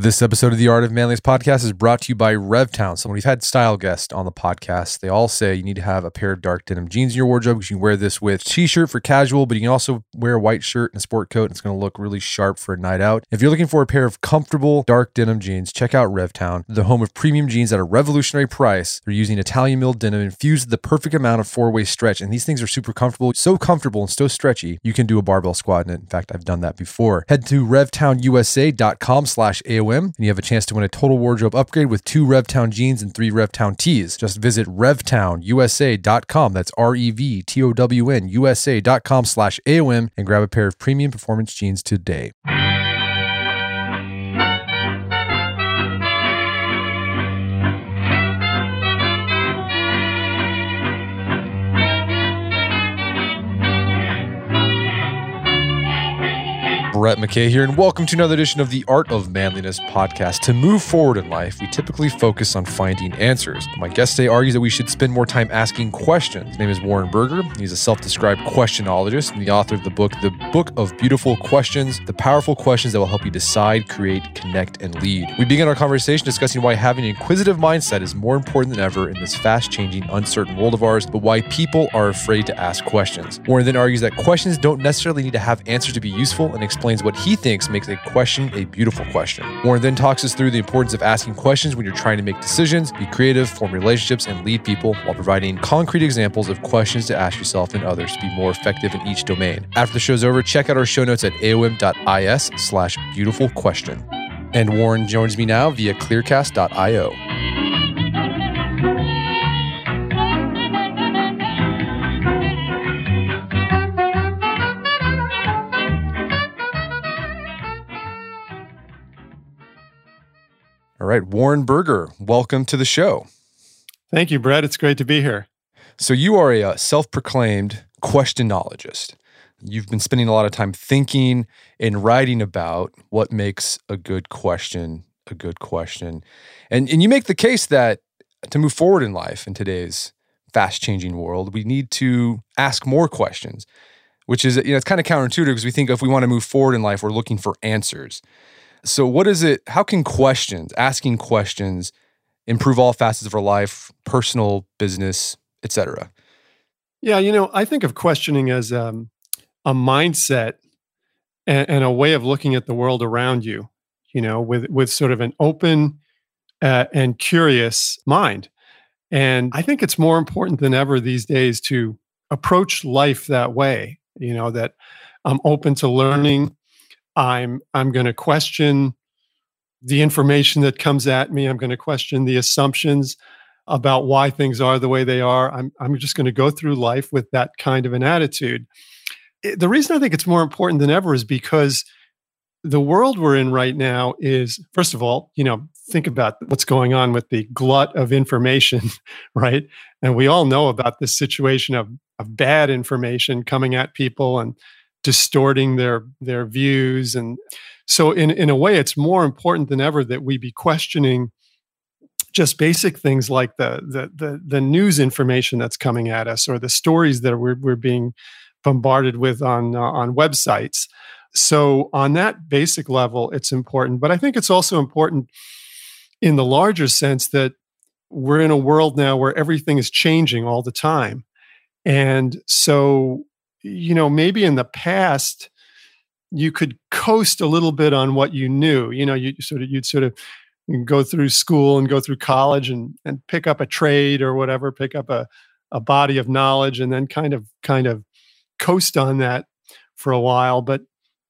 This episode of the Art of Manliness podcast is brought to you by RevTown. Someone we've had style guests on the podcast. They all say you need to have a pair of dark denim jeans in your wardrobe because you can wear this with t-shirt for casual, but you can also wear a white shirt and a sport coat. And it's going to look really sharp for a night out. If you're looking for a pair of comfortable dark denim jeans, check out RevTown, the home of premium jeans at a revolutionary price. They're using Italian milled denim infused with the perfect amount of four-way stretch, and these things are super comfortable, so comfortable and so stretchy. You can do a barbell squat in it. In fact, I've done that before. Head to and you have a chance to win a total wardrobe upgrade with two RevTown jeans and three RevTown tees. Just visit revtownusa.com. That's R-E-V-T-O-W-N USA.com slash AOM and grab a pair of premium performance jeans today. Brett McKay here, and welcome to another edition of the Art of Manliness podcast. To move forward in life, we typically focus on finding answers. My guest today argues that we should spend more time asking questions. His name is Warren Berger. He's a self described questionologist and the author of the book, The Book of Beautiful Questions, the powerful questions that will help you decide, create, connect, and lead. We begin our conversation discussing why having an inquisitive mindset is more important than ever in this fast changing, uncertain world of ours, but why people are afraid to ask questions. Warren then argues that questions don't necessarily need to have answers to be useful and explains what he thinks makes a question a beautiful question. Warren then talks us through the importance of asking questions when you're trying to make decisions, be creative, form relationships, and lead people while providing concrete examples of questions to ask yourself and others to be more effective in each domain. After the show's over, check out our show notes at aom.is slash beautiful question. And Warren joins me now via clearcast.io. right, Warren Berger, welcome to the show. Thank you, Brett. It's great to be here. So, you are a uh, self proclaimed questionologist. You've been spending a lot of time thinking and writing about what makes a good question a good question. And, and you make the case that to move forward in life in today's fast changing world, we need to ask more questions, which is, you know, it's kind of counterintuitive because we think if we want to move forward in life, we're looking for answers. So, what is it? How can questions, asking questions, improve all facets of our life, personal, business, etc.? Yeah, you know, I think of questioning as um, a mindset and, and, a way of looking at the world around you. You know, with with sort of an open uh, and curious mind. And I think it's more important than ever these days to approach life that way. You know, that I'm open to learning I'm I'm going to question the information that comes at me. I'm going to question the assumptions about why things are the way they are. I'm I'm just going to go through life with that kind of an attitude. Eh, the reason I think it's more important than ever is because the world we're in right now is first of all, you know, think about what's going on with the glut of information, right? And we all know about this situation of of bad information coming at people and distorting their their views and so in in a way it's more important than ever that we be questioning just basic things like the the the, the news information that's coming at us or the stories that we're, we're being bombarded with on uh, on websites. So on that basic level it's important but i think it's also important in the larger sense that we're in a world now where everything is changing all the time. And so you know, maybe in the past you could coast a little bit on what you knew. You know, you sort of you'd sort of go through school and go through college and and pick up a trade or whatever, pick up a a body of knowledge and then kind of kind of coast on that for a while. But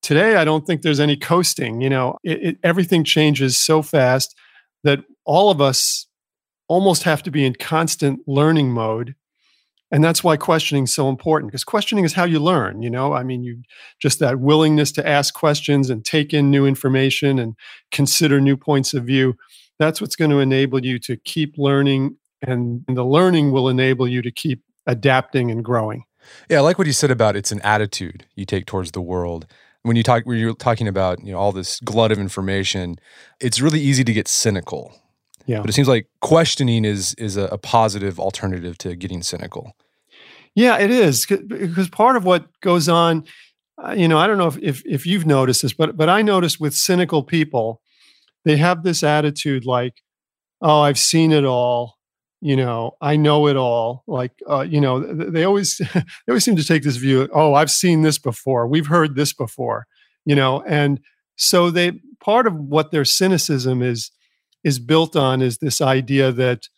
today, I don't think there's any coasting. You know, it, it, everything changes so fast that all of us almost have to be in constant learning mode and that's why questioning is so important because questioning is how you learn you know? I mean you just that willingness to ask questions and take in new information and consider new points of view that's what's going to enable you to keep learning and the learning will enable you to keep adapting and growing. Yeah i like what you said about it's an attitude you take towards the world. When you talk when you're talking about you know all this glut of information it's really easy to get cynical yeah. But it seems like questioning is is a, a positive alternative to getting cynical. Yeah, it is because part of what goes on, uh, you know, I don't know if, if if you've noticed this, but but I notice with cynical people, they have this attitude like, "Oh, I've seen it all." You know, I know it all. Like, uh, you know, they always they always seem to take this view. Oh, I've seen this before. We've heard this before. You know, and so they part of what their cynicism is is built on is this idea that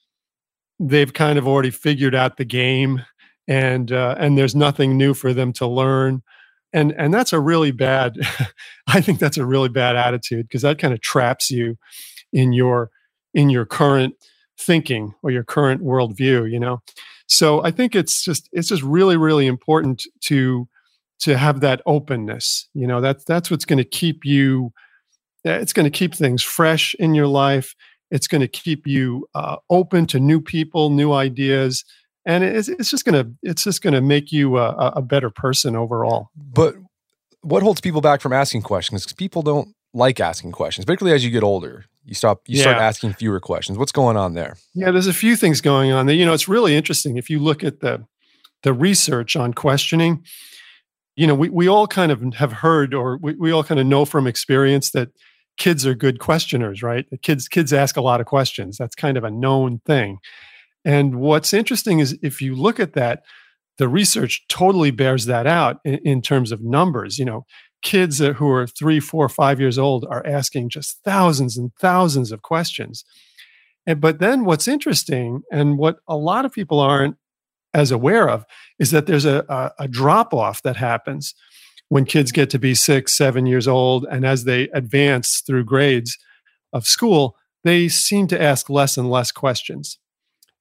they've kind of already figured out the game and uh, and there's nothing new for them to learn. And and that's a really bad i think that's a really bad attitude because that kind of traps you in your in your current thinking or your current worldview you know? So i think it's just it's just really really important to to have that openness you know? That's that's what's going to keep you it's going to keep things fresh in your life it's going to keep you uh, open to new people, new ideas, and it's, it's just going to it's just going to make you a, a better person overall. But what holds people back from asking questions? Because people don't like asking questions, particularly as you get older. You stop you yeah. start asking fewer questions. What's going on there? Yeah, there's a few things going on there. You know, it's really interesting if you look at the the research on questioning. You know, we, we all kind of have heard or we, we all kind of know from experience that kids are good questioners, right? Kids kids ask a lot of questions. That's kind of a known thing. And what's interesting is if you look at that, the research totally bears that out in, in terms of numbers. You know, kids who are three, four, five years old are asking just thousands and thousands of questions. And, but then what's interesting and what a lot of people aren't as aware of is that there's a, a, a drop off that happens when kids get to be six, seven years old, and as they advance through grades of school, they seem to ask less and less questions.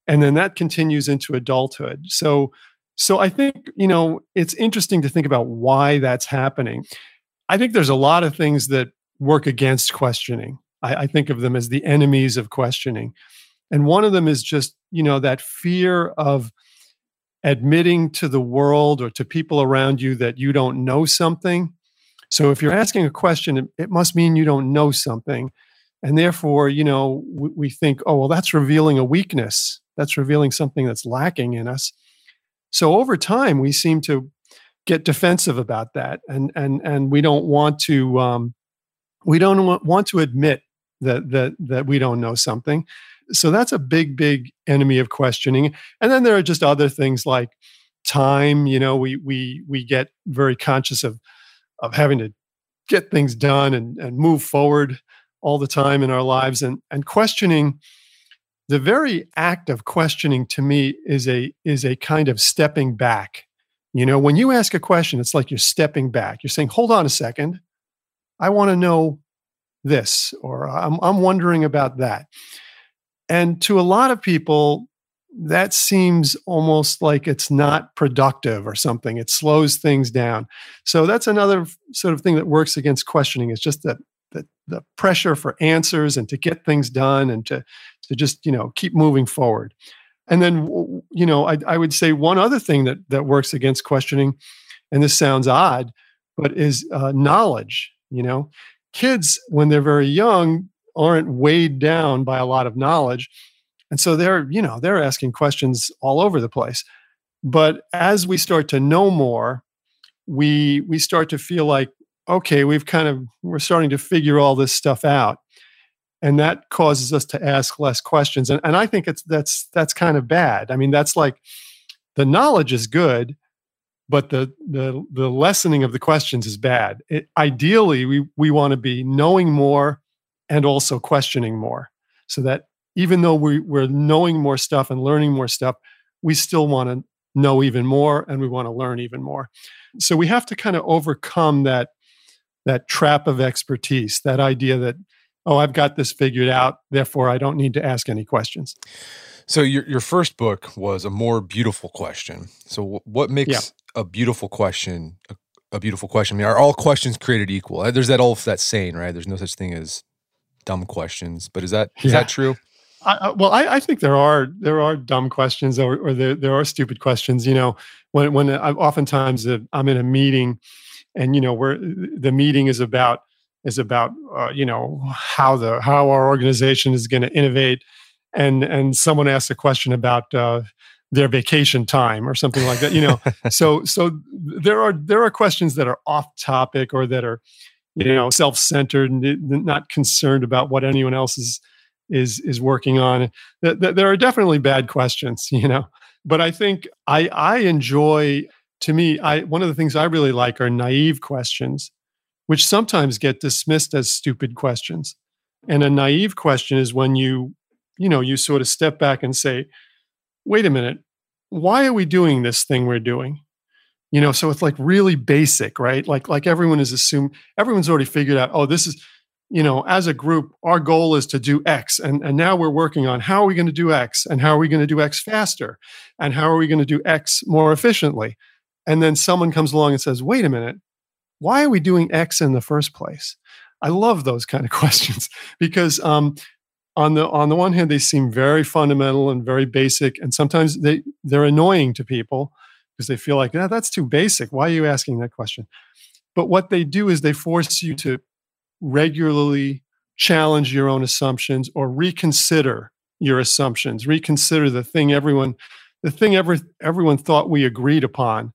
And then that continues into adulthood. So, so I think, you know, it's interesting to think about why that's happening. I think there's a lot of things that work against questioning. I, I think of them as the enemies of questioning. And one of them is just, you know, that fear of admitting to the world or to people around you that you don't know something. So if you're asking a question, it, must mean you don't know something. And therefore, you know, we, think, oh, well, that's revealing a weakness. That's revealing something that's lacking in us. So over time, we seem to get defensive about that, and and and we don't want to um, we don't want to admit that that that we don't know something so that's a big big enemy of questioning. And then there are just other things like time you know we we we get very conscious of of having to get things done and and move forward all the time in our lives. And and questioning the very act of questioning to me is a is a kind of stepping back. You know when you ask a question it's like you're stepping back. You're saying hold on a second. I want to know this or I'm, I'm wondering about that and to a lot of people, that seems almost like it's not productive or something. It slows things down. So that's another sort of thing that works against questioning is just that the, the pressure for answers and to get things done and to, to just, you know, keep moving forward. And then, you know, I, I would say one other thing that, that works against questioning, and this sounds odd, but is uh, knowledge. You know, kids, when they're very young, aren't weighed down by a lot of knowledge. And so they're, you know, they're asking questions all over the place. But as we start to know more, we we start to feel like, okay, we've kind of we're starting to figure all this stuff out. And that causes us to ask less questions. And, and I think it's that's that's kind of bad. I mean, that's like the knowledge is good, but the the the lessening of the questions is bad. It, ideally, we we want to be knowing more and also questioning more so that even though we, we're knowing more stuff and learning more stuff we still want to know even more and we want to learn even more. So we have to kind of overcome that that trap of expertise that idea that oh i've got this figured out therefore i don't need to ask any questions. So your your first book was a more beautiful question. So what makes yeah. a beautiful question a, a beautiful question? I mean, are all questions created equal? There's that old that saying right? There's no such thing as dumb questions. But is that is yeah. that true? I, well, I, I, think there are there are dumb questions or, or there there are stupid questions. You know, when when I, oftentimes I'm in a meeting, and you know where the meeting is about is about uh, you know how the how our organization is going to innovate, and and someone asks a question about uh, their vacation time or something like that. You know, so so there are there are questions that are off topic or that are you know, self-centered and not concerned about what anyone else is is is working on. There are definitely bad questions, you know, but I think I I enjoy. To me, I one of the things I really like are naive questions, which sometimes get dismissed as stupid questions. And a naive question is when you, you know, you sort of step back and say, "Wait a minute, why are we doing this thing we're doing?" You know so it's like really basic right? Like like everyone is assumed everyone's already figured out oh this is you know as a group our goal is to do x and and now we're working on how are we going to do x and how are we going to do x faster and how are we going to do x more efficiently? And then someone comes along and says wait a minute. Why are we doing x in the first place? I love those kind of questions because um, on the on the one hand they seem very fundamental and very basic and sometimes they they're annoying to people because they feel like, that's too basic. Why are you asking that question? But what they do is they force you to regularly challenge your own assumptions or reconsider your assumptions, reconsider the thing everyone, the thing every, everyone thought we agreed upon.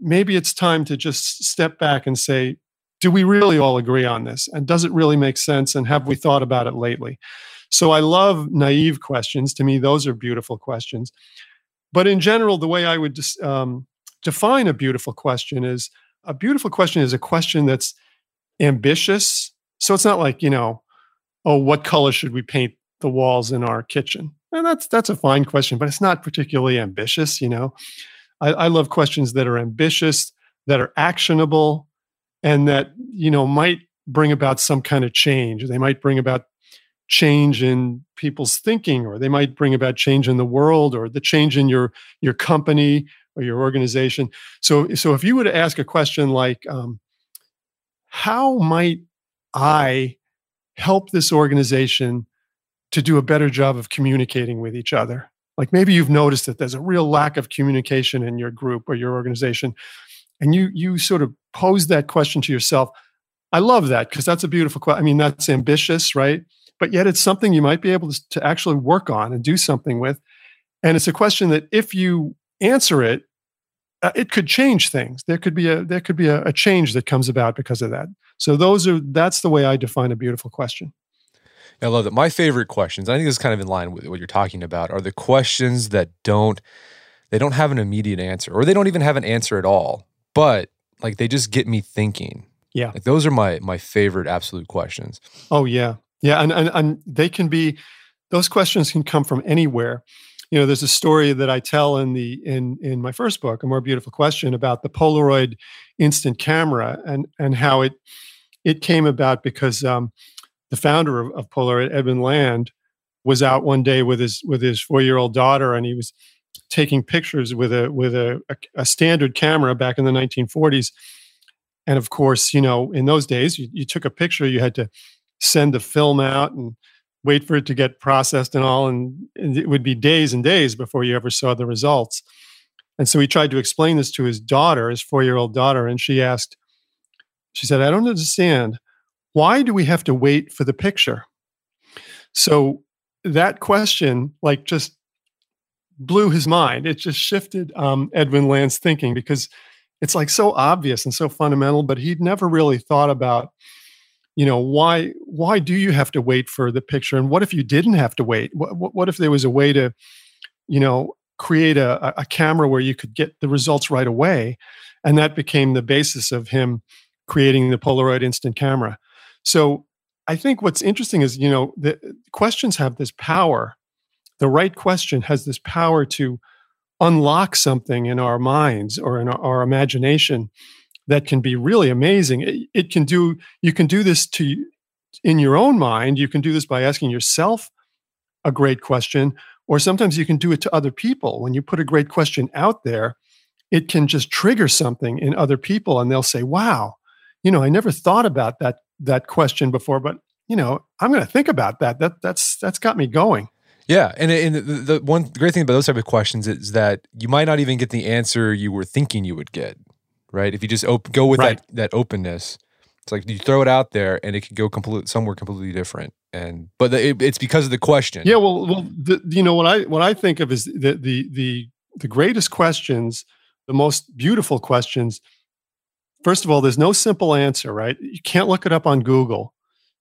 Maybe it's time to just step back and say, do we really all agree on this? And does it really make sense? And have we thought about it lately? So I love naive questions. To me, those are beautiful questions. But in general, the way I would um, define a beautiful question is a beautiful question is a question that's ambitious. So it's not like, you know, oh, what color should we paint the walls in our kitchen? And that's that's a fine question, but it's not particularly ambitious, you know. I, I love questions that are ambitious, that are actionable, and that, you know, might bring about some kind of change. They might bring about change in people's thinking or they might bring about change in the world or the change in your your company or your organization. So so if you were to ask a question like um, how might i help this organization to do a better job of communicating with each other? Like maybe you've noticed that there's a real lack of communication in your group or your organization and you you sort of pose that question to yourself. I love that because that's a beautiful question i mean that's ambitious right but yet it's something you might be able to, to actually work on and do something with. And it's a question that if you answer it, uh, it could change things. There could be a there could be a, a change that comes about because of that. So those are that's the way I define a beautiful question. I love that. My favorite questions, I think this is kind of in line with what you're talking about, are the questions that don't they don't have an immediate answer or they don't even have an answer at all, but like they just get me thinking. Yeah. Like those are my my favorite absolute questions. Oh yeah. Yeah, and, and and they can be those questions can come from anywhere. You know, there's a story that I tell in the in in my first book, A More Beautiful Question, about the Polaroid instant camera and and how it it came about because um, the founder of, of Polaroid, Edwin Land, was out one day with his with his four year old daughter, and he was taking pictures with a with a, a, a standard camera back in the 1940s. And of course, you know, in those days, you, you took a picture, you had to send a film out and wait for it to get processed and all. And, and it would be days and days before you ever saw the results. And so he tried to explain this to his daughter, his four year old daughter. And she asked, she said, I don't understand. Why do we have to wait for the picture? So that question, like, just blew his mind. It just shifted um, Edwin Land's thinking because it's like so obvious and so fundamental, but he'd never really thought about you know why why do you have to wait for the picture? And what if you didn't have to wait? What, what if there was a way to you know create a, a camera where you could get the results right away? And that became the basis of him creating the polaroid instant camera. So i think what's interesting is you know the questions have this power. The right question has this power to unlock something in our minds or in our, our imagination that can be really amazing. It, it, can do you can do this to in your own mind. You can do this by asking yourself a great question, or sometimes you can do it to other people. When you put a great question out there, it can just trigger something in other people, and they'll say, "Wow, you know, I never thought about that that question before, but you know, I'm going to think about that. That that's that's got me going." Yeah, and and the, the one great thing about those type of questions is that you might not even get the answer you were thinking you would get right? If you just op- go with right. that that openness, it's like you throw it out there and it could go complete somewhere completely different. And but the, it, it's because of the question. Yeah, well, well, the, you know what I what I think of is the the the the greatest questions, the most beautiful questions first of all, there's no simple answer, right? You can't look it up on Google.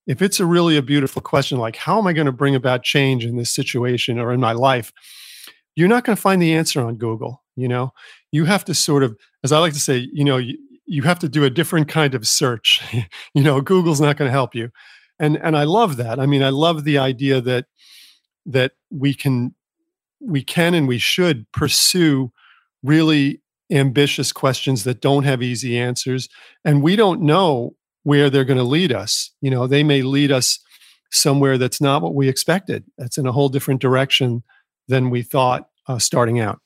If it's a really a beautiful question like how am I going to bring about change in this situation or in my life, you're not going to find the answer on Google, you know. You have to sort of as I like to say, you know, you, you have to do a different kind of search. you know, Google's not going to help you. And and I love that. I mean, I love the idea that that we can we can and we should pursue really ambitious questions that don't have easy answers and we don't know where they're going to lead us you know they may lead us somewhere that's not what we expected that's in a whole different direction than we thought uh, starting out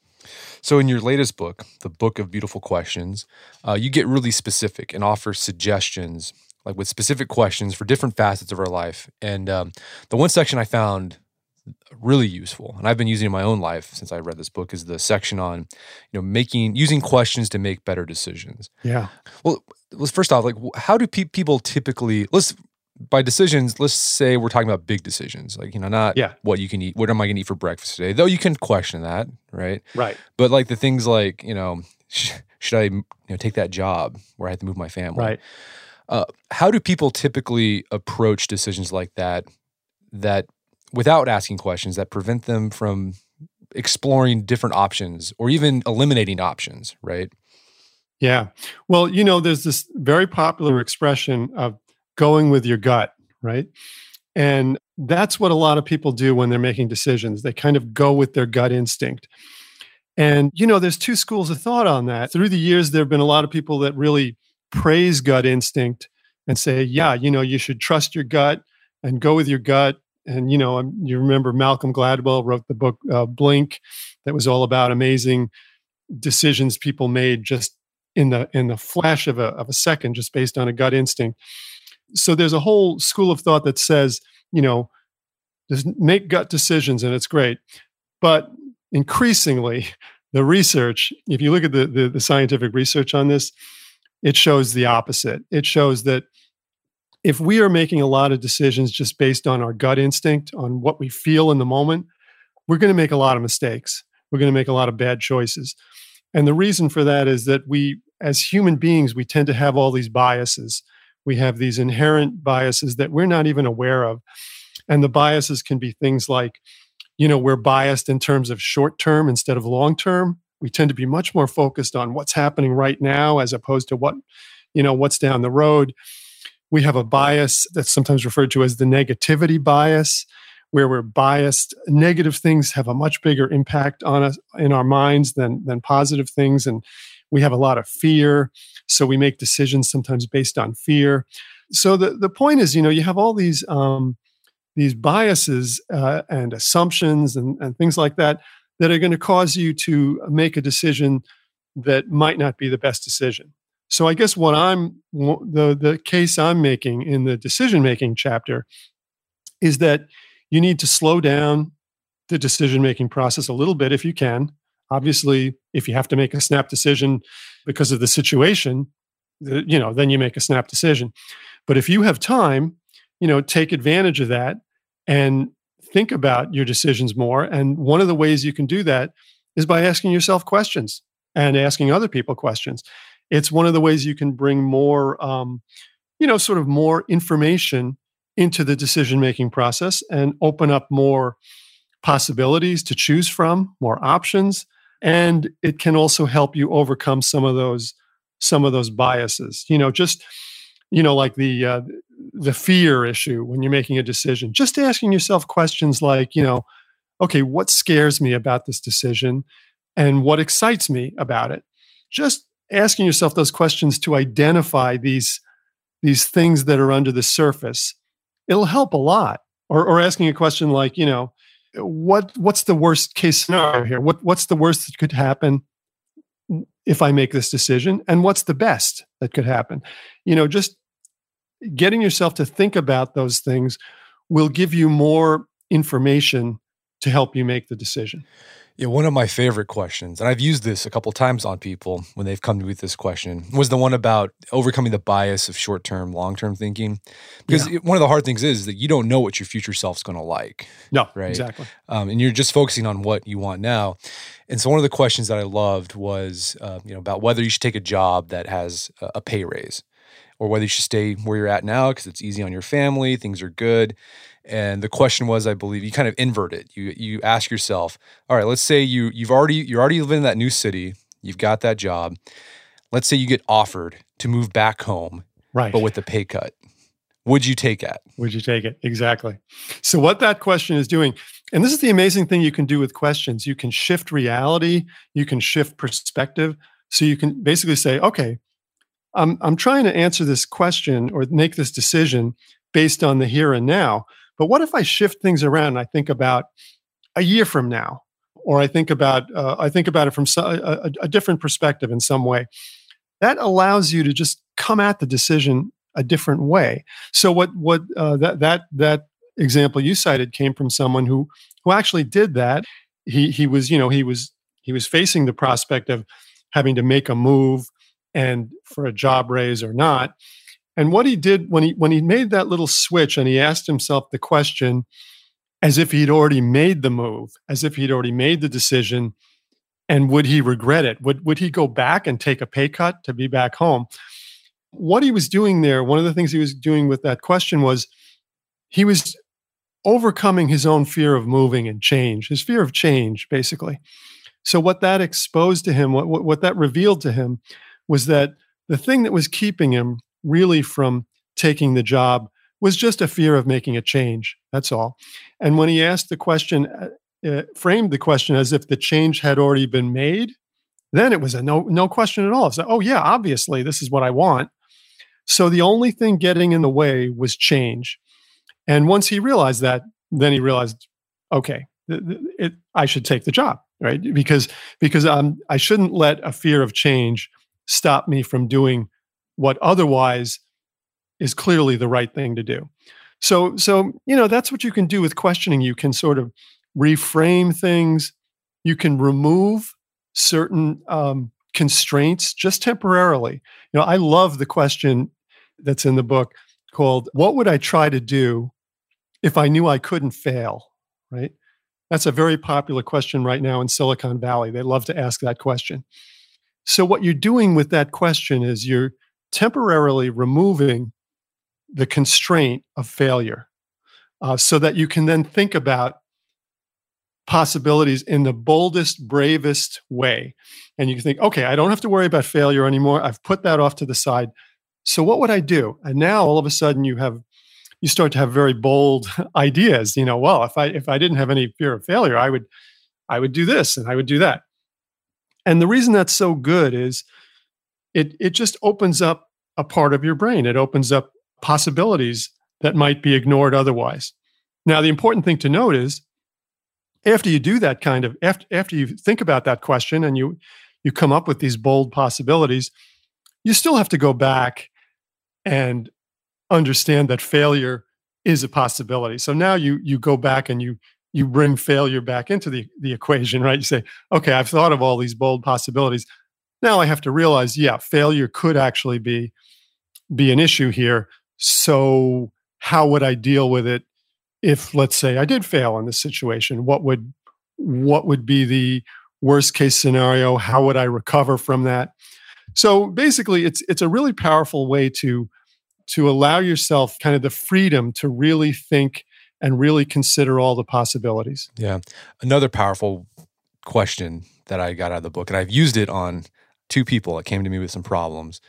so in your latest book the book of beautiful questions uh, you get really specific and offer suggestions like with specific questions for different facets of our life. And um, the one section i found really useful and i've been using in my own life since i read this book is the section on you know making using questions to make better decisions. Yeah. Well let's first off like how do pe- people typically let's by decisions let's say we're talking about big decisions like you know not yeah. what you can eat what am i going to eat for breakfast today though you can question that right right but like the things like you know sh- should i you know take that job where i have to move my family right uh, how do people typically approach decisions like that that without asking questions that prevent them from exploring different options or even eliminating options, right? Yeah. Well, you know, there's this very popular expression of going with your gut, right? And that's what a lot of people do when they're making decisions. They kind of go with their gut instinct. And, you know, there's two schools of thought on that. Through the years, there have been a lot of people that really praise gut instinct and say, yeah, you know, you should trust your gut and go with your gut and you know um, you remember malcolm gladwell wrote the book uh, blink that was all about amazing decisions people made just in the in the flash of a, of a second just based on a gut instinct so there's a whole school of thought that says you know just make gut decisions and it's great but increasingly the research if you look at the, the, the scientific research on this it shows the opposite it shows that if we are making a lot of decisions just based on our gut instinct, on what we feel in the moment, we're going to make a lot of mistakes. We're going to make a lot of bad choices. And the reason for that is that we, as human beings, we tend to have all these biases. We have these inherent biases that we're not even aware of. And the biases can be things like, you know, we're biased in terms of short term instead of long term. We tend to be much more focused on what's happening right now as opposed to what, you know, what's down the road we have a bias that's sometimes referred to as the negativity bias, where we're biased. Negative things have a much bigger impact on us in our minds than, than positive things. And we have a lot of fear. So we make decisions sometimes based on fear. So the, the point is, you know, you have all these um, these biases uh, and assumptions and, and things like that that are going to cause you to make a decision that might not be the best decision. So I guess what I'm the the case I'm making in the decision making chapter is that you need to slow down the decision making process a little bit if you can. Obviously, if you have to make a snap decision because of the situation, you know, then you make a snap decision. But if you have time, you know, take advantage of that and think about your decisions more. And one of the ways you can do that is by asking yourself questions and asking other people questions it's one of the ways you can bring more um, you know sort of more information into the decision making process and open up more possibilities to choose from more options and it can also help you overcome some of those some of those biases you know just you know like the uh, the fear issue when you're making a decision just asking yourself questions like you know okay what scares me about this decision and what excites me about it? Just asking yourself those questions to identify these these things that are under the surface it'll help a lot. Or, or asking a question like you know what what's the worst case scenario here? What what's the worst that could happen if i make this decision? And what's the best that could happen? You know just getting yourself to think about those things will give you more information to help you make the decision Yeah, one of my favorite questions, and I've used this a couple times on people when they've come to me with this question, was the one about overcoming the bias of short term, long term thinking. Because Yeah. it- one of the hard things is that you don't know what your future self's going to like. No, Right. exactly. um, and you're just focusing on what you want now. And so one of the questions that I loved was, uh, you know, about whether you should take a job that has a, a pay raise, or whether you should stay where you're at now because it's easy on your family, things are good. And the question was, I believe, you kind of invert it. You you ask yourself, all right, let's say you you've already you're already living in that new city, you've got that job. Let's say you get offered to move back home, Right. but with a pay cut. Would you take it? Would you take it? Exactly. So, what that question is doing, and this is the amazing thing you can do with questions you can shift reality, you can shift perspective. So, you can basically say, okay, I'm, I'm trying to answer this question or make this decision based on the here and now. But what if I shift things around and I think about a year from now? Or I think about uh, I think about it from so, a, a- different perspective in some way. That allows you to just come at the decision a different way. So what what uh, that that that example you cited came from someone who who actually did that. He he was you know he was he was facing the prospect of having to make a move and for a job raise or not. And what he did when he when he made that little switch and he asked himself the question as if he'd already made the move, as if he'd already made the decision, and would he regret it? Would would he go back and take a pay cut to be back home? What he was doing there, one of the things he was doing with that question was he was overcoming his own fear of moving and change, his fear of change, basically. So, what that exposed to him, what, what, what that revealed to him, was that the thing that was keeping him really from taking the job was just a fear of making a change. That's all. And when he asked the question, uh, uh, framed the question as if the change had already been made, then it was a no no question at all. It's like, oh yeah, obviously this is what I want. So the only thing getting in the way was change. And once he realized that, then he realized, okay, it, I should take the job, right? Because because um, I shouldn't let a fear of change stop me from doing what otherwise is clearly the right thing to do. So so you know that's what you can do with questioning. You can sort of reframe things. You can remove certain um, constraints just temporarily. You know, I love the question that's in the book called "What would I try to do if I knew I couldn't fail?" Right. That's a very popular question right now in Silicon Valley. They love to ask that question. So, what you're doing with that question is you're temporarily removing the constraint of failure uh, so that you can then think about possibilities in the boldest, bravest way. And you can think, okay, I don't have to worry about failure anymore. I've put that off to the side. So, what would I do? And now all of a sudden you have you start to have very bold ideas you know well if i if i didn't have any fear of failure i would i would do this and i would do that and the reason that's so good is it it just opens up a part of your brain it opens up possibilities that might be ignored otherwise now the important thing to note is after you do that kind of after after you think about that question and you you come up with these bold possibilities you still have to go back and understand that failure is a possibility. So now you you go back and you you bring failure back into the the equation, right? You say, okay, I've thought of all these bold possibilities. Now I have to realize, yeah, failure could actually be be an issue here. So how would I deal with it if let's say I did fail in this situation? What would what would be the worst case scenario? How would I recover from that? So basically it's it's a really powerful way to to allow yourself kind of the freedom to really think and really consider all the possibilities. Yeah. Another powerful question that I got out of the book, and I've used it on two people that came to me with some problems,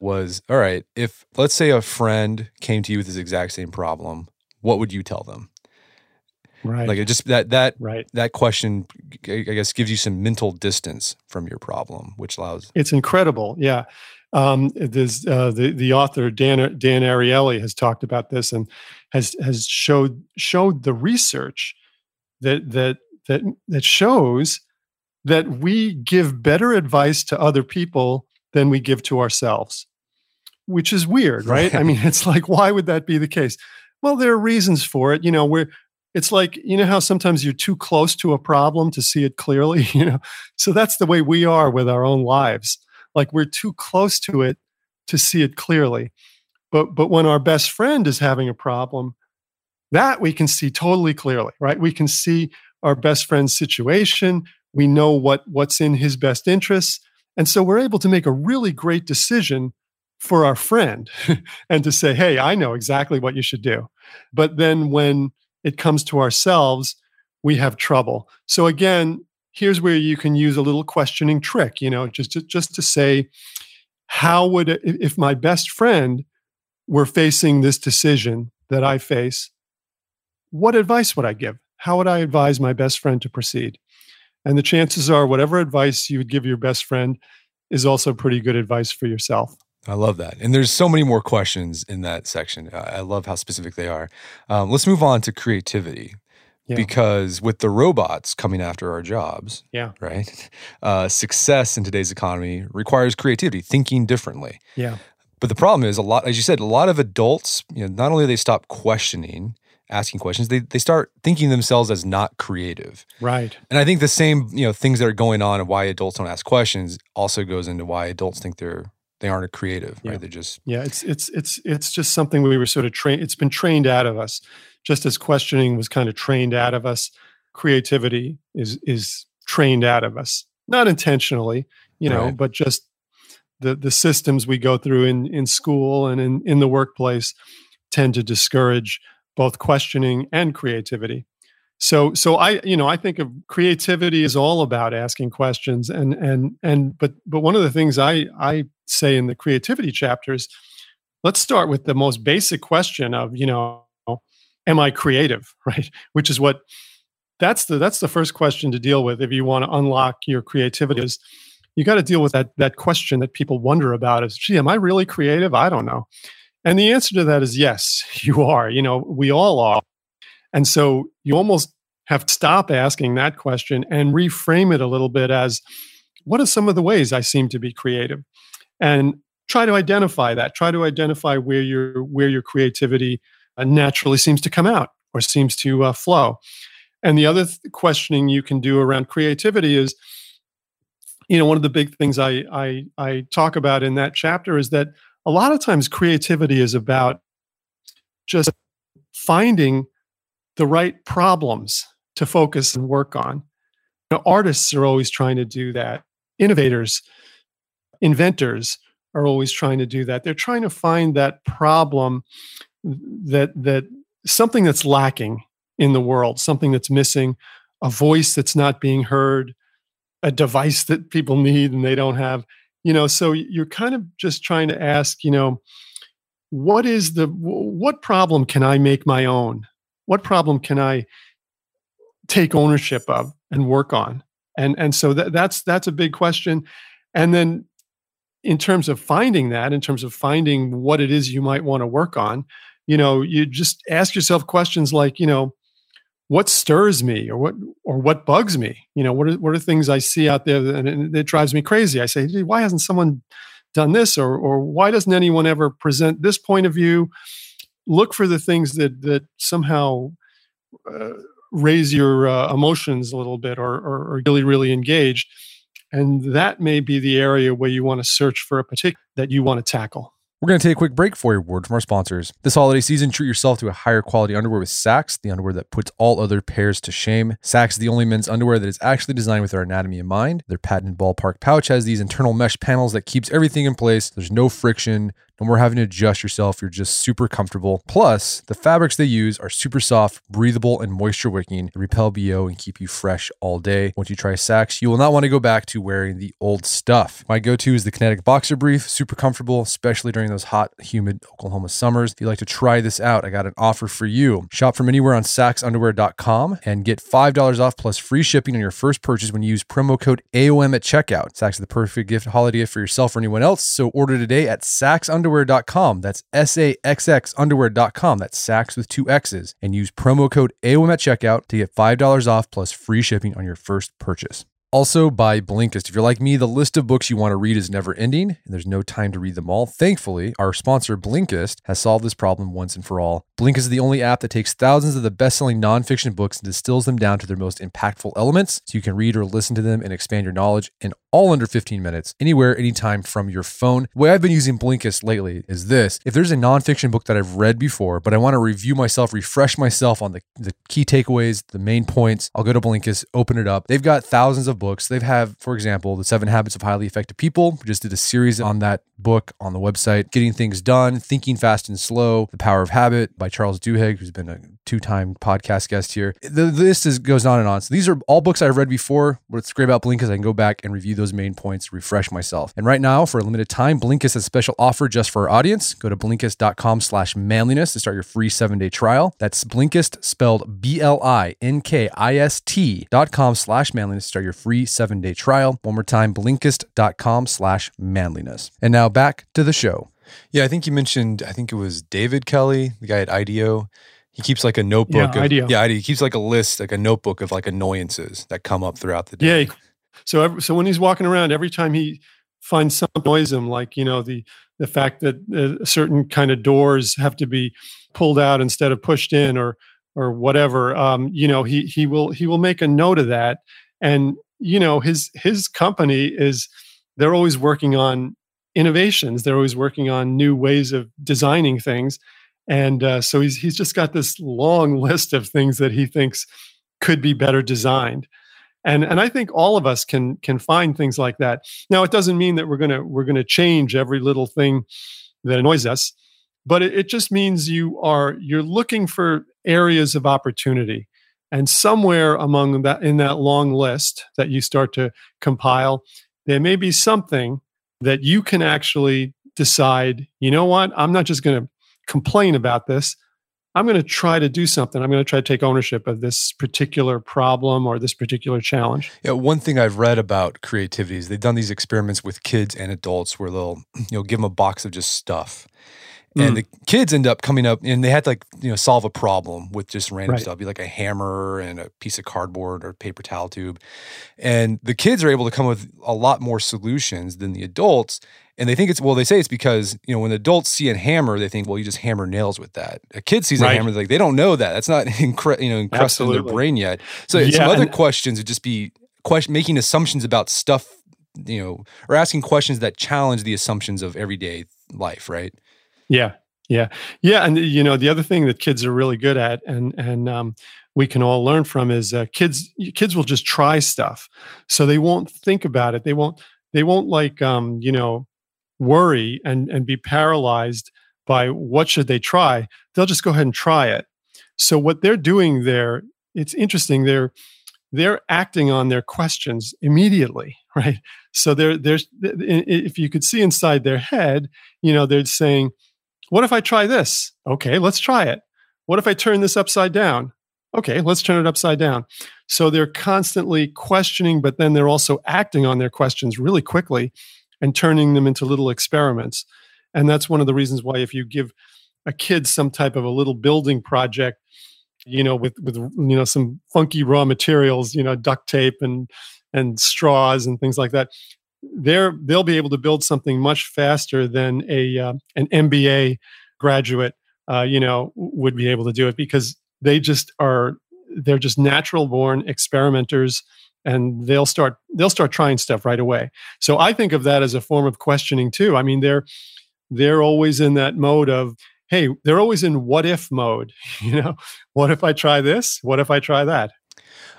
was all right, if let's say a friend came to you with this exact same problem, what would you tell them? Right. Like it just that that right. that question I guess gives you some mental distance from your problem, which allows It's incredible. Yeah. Um, there's uh, the the author Dan Dan Ariely has talked about this and has has showed showed the research that that that that shows that we give better advice to other people than we give to ourselves, which is weird, right? I mean, it's like why would that be the case? Well, there are reasons for it. You know, we're it's like you know how sometimes you're too close to a problem to see it clearly you know so that's the way we are with our own lives like we're too close to it to see it clearly. But but when our best friend is having a problem that we can see totally clearly right? We can see our best friend's situation. We know what what's in his best interests. And so we're able to make a really great decision for our friend and to say hey i know exactly what you should do. But then when it comes to ourselves we have trouble. So again here's where you can use a little questioning trick you know just to, just to say how would if my best friend were facing this decision that i face what advice would i give how would i advise my best friend to proceed and the chances are whatever advice you would give your best friend is also pretty good advice for yourself I love that. And there's so many more questions in that section. I love how specific they are. Um, let's move on to creativity. Yeah. Because with the robots coming after our jobs, yeah, right, uh, success in today's economy requires creativity, thinking differently. Yeah. But the problem is a lot, as you said, a lot of adults, you know, not only they stop questioning, asking questions, they they start thinking themselves as not creative. Right. And I think the same, you know, things that are going on and why adults don't ask questions also goes into why adults think they're they aren't creative, yeah. right? They're just yeah. It's it's it's it's just something we were sort of trained. It's been trained out of us, just as questioning was kind of trained out of us. Creativity is is trained out of us, not intentionally, you know, right. but just the the systems we go through in in school and in in the workplace tend to discourage both questioning and creativity so so i you know i think of creativity is all about asking questions and and and but but one of the things i i say in the creativity chapters let's start with the most basic question of you know am i creative right which is what that's the that's the first question to deal with if you want to unlock your creativity is you got to deal with that that question that people wonder about is gee am i really creative i don't know and the answer to that is yes you are you know we all are and so you almost have to stop asking that question and reframe it a little bit as what are some of the ways I seem to be creative? And try to identify that. Try to identify where your where your creativity naturally seems to come out or seems to uh, flow. And the other th- questioning you can do around creativity is, you know, one of the big things I, I I talk about in that chapter is that a lot of times creativity is about just finding the right problems to focus and work on. You know, artists are always trying to do that. Innovators, inventors are always trying to do that. They're trying to find that problem that that something that's lacking in the world, something that's missing, a voice that's not being heard, a device that people need and they don't have. You know, so you're kind of just trying to ask, you know, what is the what problem can I make my own? What problem can I take ownership of and work on? And and so that, that's that's a big question. And then in terms of finding that, in terms of finding what it is you might want to work on, you know, you just ask yourself questions like, you know, what stirs me or what or what bugs me? You know, what are what are things I see out there that, and it drives me crazy? I say, why hasn't someone done this or or why doesn't anyone ever present this point of view look for the things that that somehow uh, raise your uh, emotions a little bit or, or, or really really engaged and that may be the area where you want to search for a particular that you want to tackle we're going to take a quick break for a word from our sponsors. This holiday season, treat yourself to a higher quality underwear with Saxx, the underwear that puts all other pairs to shame. Saxx is the only men's underwear that is actually designed with our anatomy in mind. Their patented ballpark pouch has these internal mesh panels that keeps everything in place. There's no friction, no more having to adjust yourself. You're just super comfortable. Plus, the fabrics they use are super soft, breathable, and moisture wicking. Repel BO and keep you fresh all day. Once you try Saxx, you will not want to go back to wearing the old stuff. My go to is the Kinetic Boxer Brief, super comfortable, especially during those hot, humid Oklahoma summers. If you'd like to try this out, I got an offer for you. Shop from anywhere on saxxunderwear.com and get $5 off plus free shipping on your first purchase when you use promo code AOM at checkout. Saxx is the perfect gift, holiday for yourself or anyone else. So order today at Saxx underwear.com. That's S A X X underwear.com. That's Saxx with two X's. And use promo code AOM at checkout to get $5 off plus free shipping on your first purchase. Also by Blinkist. If you're like me, the list of books you want to read is never ending, and there's no time to read them all. Thankfully, our sponsor, Blinkist, has solved this problem once and for all. Blinkist is the only app that takes thousands of the best selling nonfiction books and distills them down to their most impactful elements so you can read or listen to them and expand your knowledge in all under 15 minutes, anywhere, anytime from your phone. The way I've been using Blinkist lately is this if there's a nonfiction book that I've read before, but I want to review myself, refresh myself on the, the key takeaways, the main points, I'll go to Blinkist, open it up. They've got thousands of books. They have, for example, The Seven Habits of Highly Effective People. We just did a series on that book on the website. Getting Things Done, Thinking Fast and Slow, The Power of Habit by Charles Duhigg, who's been a two time podcast guest here. The list is, goes on and on. So these are all books I've read before. What's great about Blink is I can go back and review those main points, refresh myself. And right now, for a limited time, Blinkist has a special offer just for our audience. Go to blinkist.com slash manliness to start your free seven day trial. That's Blinkist spelled B L I N K I S T dot com slash manliness to start your free seven day trial. One more time, blinkist.com slash manliness. And now back to the show. Yeah, I think you mentioned, I think it was David Kelley, the guy at IDEO. He keeps like a notebook. Yeah, of, IDEO. Yeah, he keeps like a list, like a notebook of like annoyances that come up throughout the day. Yeah. So ev- so when he's walking around, every time he finds something annoys him, like you know the the fact that uh, certain kind of doors have to be pulled out instead of pushed in, or or whatever, um, you know, he he will he will make a note of that, and you know his his company is they're always working on innovations. They're always working on new ways of designing things, and uh, so he's he's just got this long list of things that he thinks could be better designed and and I think all of us can can find things like that. Now, it doesn't mean that we're gonna we're gonna change every little thing that annoys us, but it, it just means you are you're looking for areas of opportunity, and somewhere among that in that long list that you start to compile, there may be something that you can actually decide. You know what? I'm not just going to complain about this. I'm going to try to do something. I'm going to try to take ownership of this particular problem or this particular challenge. Yeah, one thing I've read about creativity is they've done these experiments with kids and adults where they'll, you know, give them a box of just stuff. And Mm. the kids end up coming up and they had to like, you know, solve a problem with just random Right. stuff, be like a hammer and a piece of cardboard or paper towel tube. And the kids are able to come up with a lot more solutions than the adults. And they think it's well, they say it's because, you know, when adults see a hammer, they think, well, you just hammer nails with that. A kid sees a Right. hammer, like they don't know that. That's not incre- you know, encrusted in their brain yet. So some other and- questions would just be question making assumptions about stuff, you know, or asking questions that challenge the assumptions of everyday life, right? Yeah, yeah, yeah. And you know, the other thing that kids are really good at, and and um, we can all learn from, is uh, kids. Kids will just try stuff, so they won't think about it. They won't. They won't like um, you know, worry and and be paralyzed by what should they try. They'll just go ahead and try it. So what they're doing there, it's interesting. They're they're acting on their questions immediately, right? So they're there's if you could see inside their head, you know, they're saying, what if I try this? Okay, let's try it. What if I turn this upside down? Okay, let's turn it upside down. So they're constantly questioning, but then they're also acting on their questions really quickly and turning them into little experiments. And that's one of the reasons why if you give a kid some type of a little building project, you know, with with you know some funky raw materials, you know, duct tape and and straws and things like that, they're they'll be able to build something much faster than a uh, an MBA graduate, uh, you know, would be able to do it because they just are they're just natural born experimenters and they'll start they'll start trying stuff right away. So I think of that as a form of questioning too. I mean, they're they're always in that mode of hey, they're always in what if mode. You know, what if I try this? What if I try that?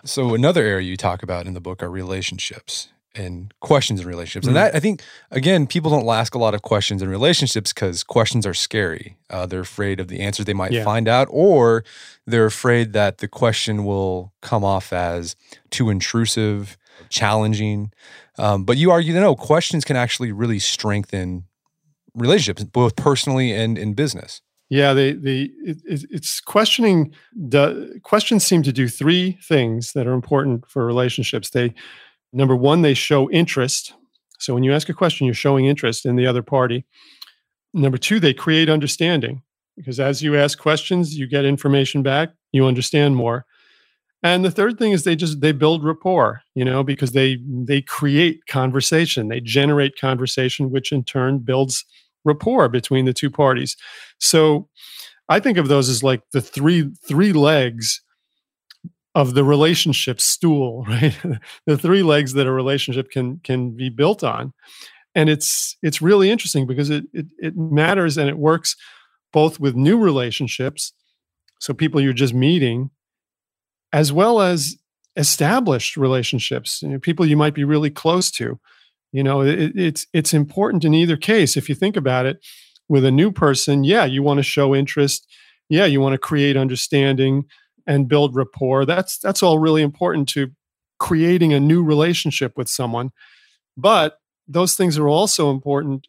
So another area you talk about in the book are relationships and questions in relationships. Mhm. And that I think again, people don't ask a lot of questions in relationships because questions are scary. Uh, they're afraid of the answers they might Yeah. find out, or they're afraid that the question will come off as too intrusive, challenging. Um, but you argue that no, questions can actually really strengthen relationships, both personally and in business. Yeah, they they it, it, it's questioning. The questions seem to do three things that are important for relationships. They number one, they show interest. So when you ask a question, you're showing interest in the other party. Number two, they create understanding because as you ask questions, you get information back, you understand more. and the third thing is they just they build rapport you know because they they create conversation they generate conversation which in turn builds rapport between the two parties so i think of those as like the three three legs of the relationship stool right the three legs that a relationship can can be built on and it's it's really interesting because it it, it matters and it works both with new relationships so people you're just meeting as well as established relationships, you know, people you might be really close to. You know, it, it's it's important in either case. If you think about it, with a new person, yeah, you want to show interest. Yeah, you want to create understanding and build rapport. That's that's all really important to creating a new relationship with someone. But those things are also important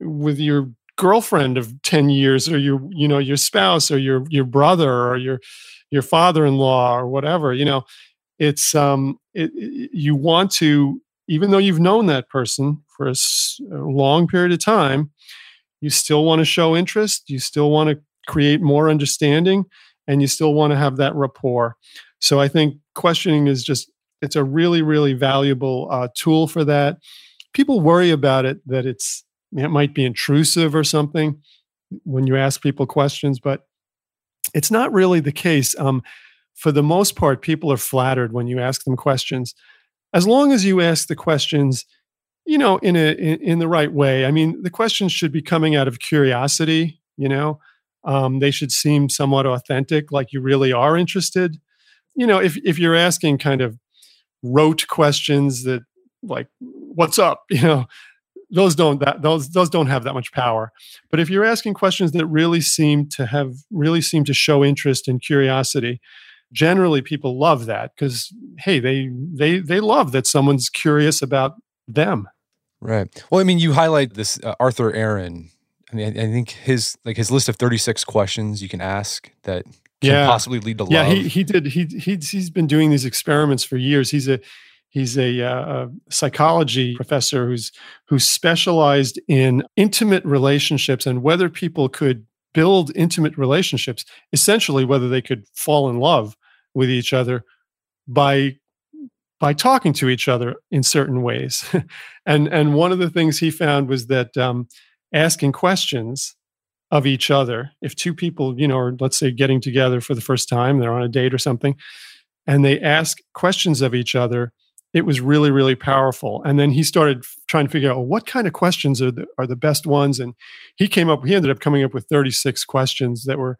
with your girlfriend of 10 years or your you know your spouse or your your brother or your your father-in-law or whatever you know it's um it, it, you want to even though you've known that person for a, a long period of time you still want to show interest you still want to create more understanding and you still want to have that rapport so i think questioning is just it's a really really valuable uh, tool for that people worry about it that it's it might be intrusive or something when you ask people questions, but it's not really the case. Um, for the most part, people are flattered when you ask them questions, as long as you ask the questions, you know, in a in, in the right way. I mean, the questions should be coming out of curiosity. You know, um, they should seem somewhat authentic, like you really are interested. You know, if if you're asking kind of rote questions that like what's up? you know those don't that those those don't have that much power. But if you're asking questions that really seem to have really seem to show interest and curiosity generally people love that because hey they they they love that someone's curious about them. Right. Well i mean you highlight this uh, Arthur Aron i mean I, think his like his list of 36 questions you can ask that can yeah. possibly lead to love yeah he, he did he, he he's been doing these experiments for years he's a He's a, uh, a, psychology professor who's who's specialized in intimate relationships and whether people could build intimate relationships. Essentially, whether they could fall in love with each other by by talking to each other in certain ways. and and one of the things he found was that um, asking questions of each other, if two people, you know, are let's say getting together for the first time, they're on a date or something, and they ask questions of each other it was really really powerful. And then he started trying to figure out well, what kind of questions are the, are the best ones? And he came up he ended up coming up with 36 questions that were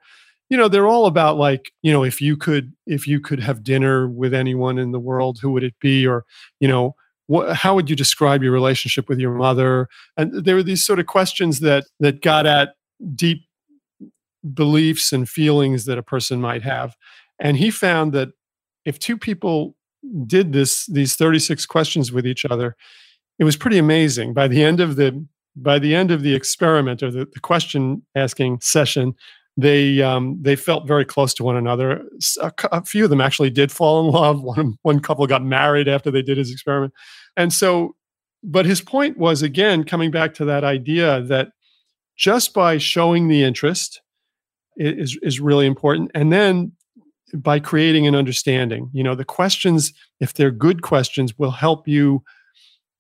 you know they're all about like you know if you could if you could have dinner with anyone in the world who would it be? Or you know what, how would you describe your relationship with your mother? And there were these sort of questions that that got at deep beliefs and feelings that a person might have. And he found that if two people did this these 36 questions with each other it was pretty amazing. By the end of the by the end of the experiment or the, the question asking session they um, they felt very close to one another a, a, few of them actually did fall in love one one couple got married after they did his experiment and so but his point was again coming back to that idea that just by showing the interest is is really important and then by creating an understanding. You know, the questions, if they're good questions, will help you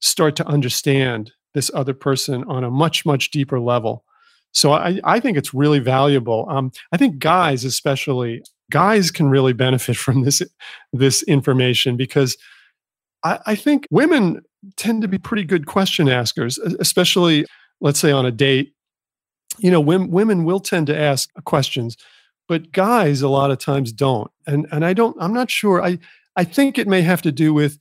start to understand this other person on a much, much deeper level. So I, I think it's really valuable. Um, I think guys, especially guys, can really benefit from this this information because I, I think women tend to be pretty good question askers, especially let's say on a date. You know, women, women will tend to ask questions but guys a lot of times don't and and i don't i'm not sure i i think it may have to do with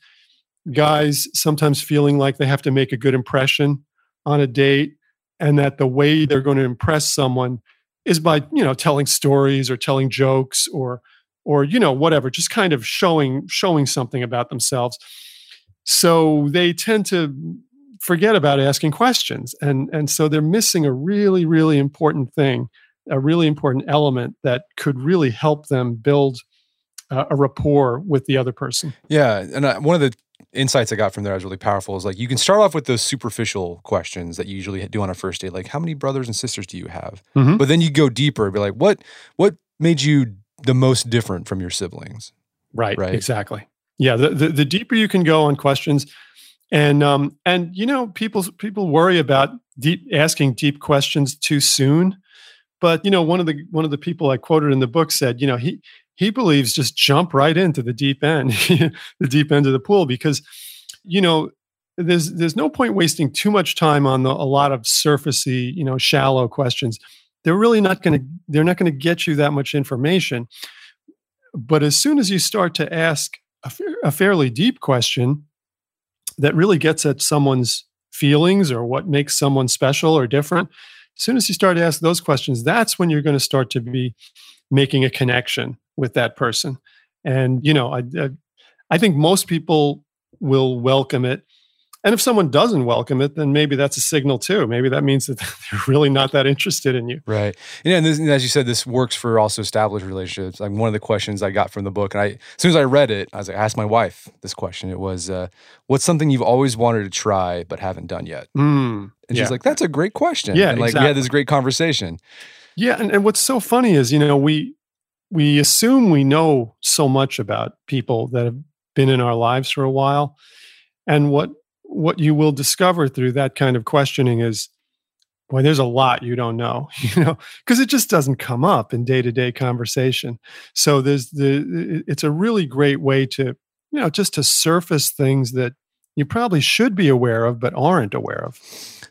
guys sometimes feeling like they have to make a good impression on a date and that the way they're going to impress someone is by you know telling stories or telling jokes or or you know whatever just kind of showing showing something about themselves so they tend to forget about asking questions and and so they're missing a really really important thing a really important element that could really help them build uh, a rapport with the other person. Yeah, and I, one of the insights I got from there was really powerful. Is like you can start off with those superficial questions that you usually do on a first date, like how many brothers and sisters do you have? Mm-hmm. But then you go deeper, and be like, what what made you the most different from your siblings? Right. Right. Exactly. Yeah. The, the the deeper you can go on questions, and um and you know people people worry about deep asking deep questions too soon, but you know one of the one of the people I quoted in the book said you know he he believes just jump right into the deep end, the deep end of the pool because you know there's there's no point wasting too much time on the, a lot of surfacey you know shallow questions. They're really not going to they're not going to get you that much information. But as soon as you start to ask a, fa- a fairly deep question that really gets at someone's feelings or what makes someone special or different as soon as you start to ask those questions that's when you're going to start to be making a connection with that person and you know i i, I think most people will welcome it and if someone doesn't welcome it, then maybe that's a signal too. Maybe that means that they're really not that interested in you. Right. Yeah, and, this, and as you said, this works for also established relationships. Like one of the questions I got from the book, and I as soon as I read it, I was like, I asked my wife this question. It was, uh, "What's something you've always wanted to try but haven't done yet?" Mm, And yeah. she's like, "That's a great question." Yeah, and like we had this great conversation. Yeah, and, and what's so funny is, you know, we we assume we know so much about people that have been in our lives for a while. And what what you will discover through that kind of questioning is boy, there's a lot you don't know, you know, because it just doesn't come up in day-to-day conversation. So there's the it's a really great way to, you know, just to surface things that you probably should be aware of but aren't aware of.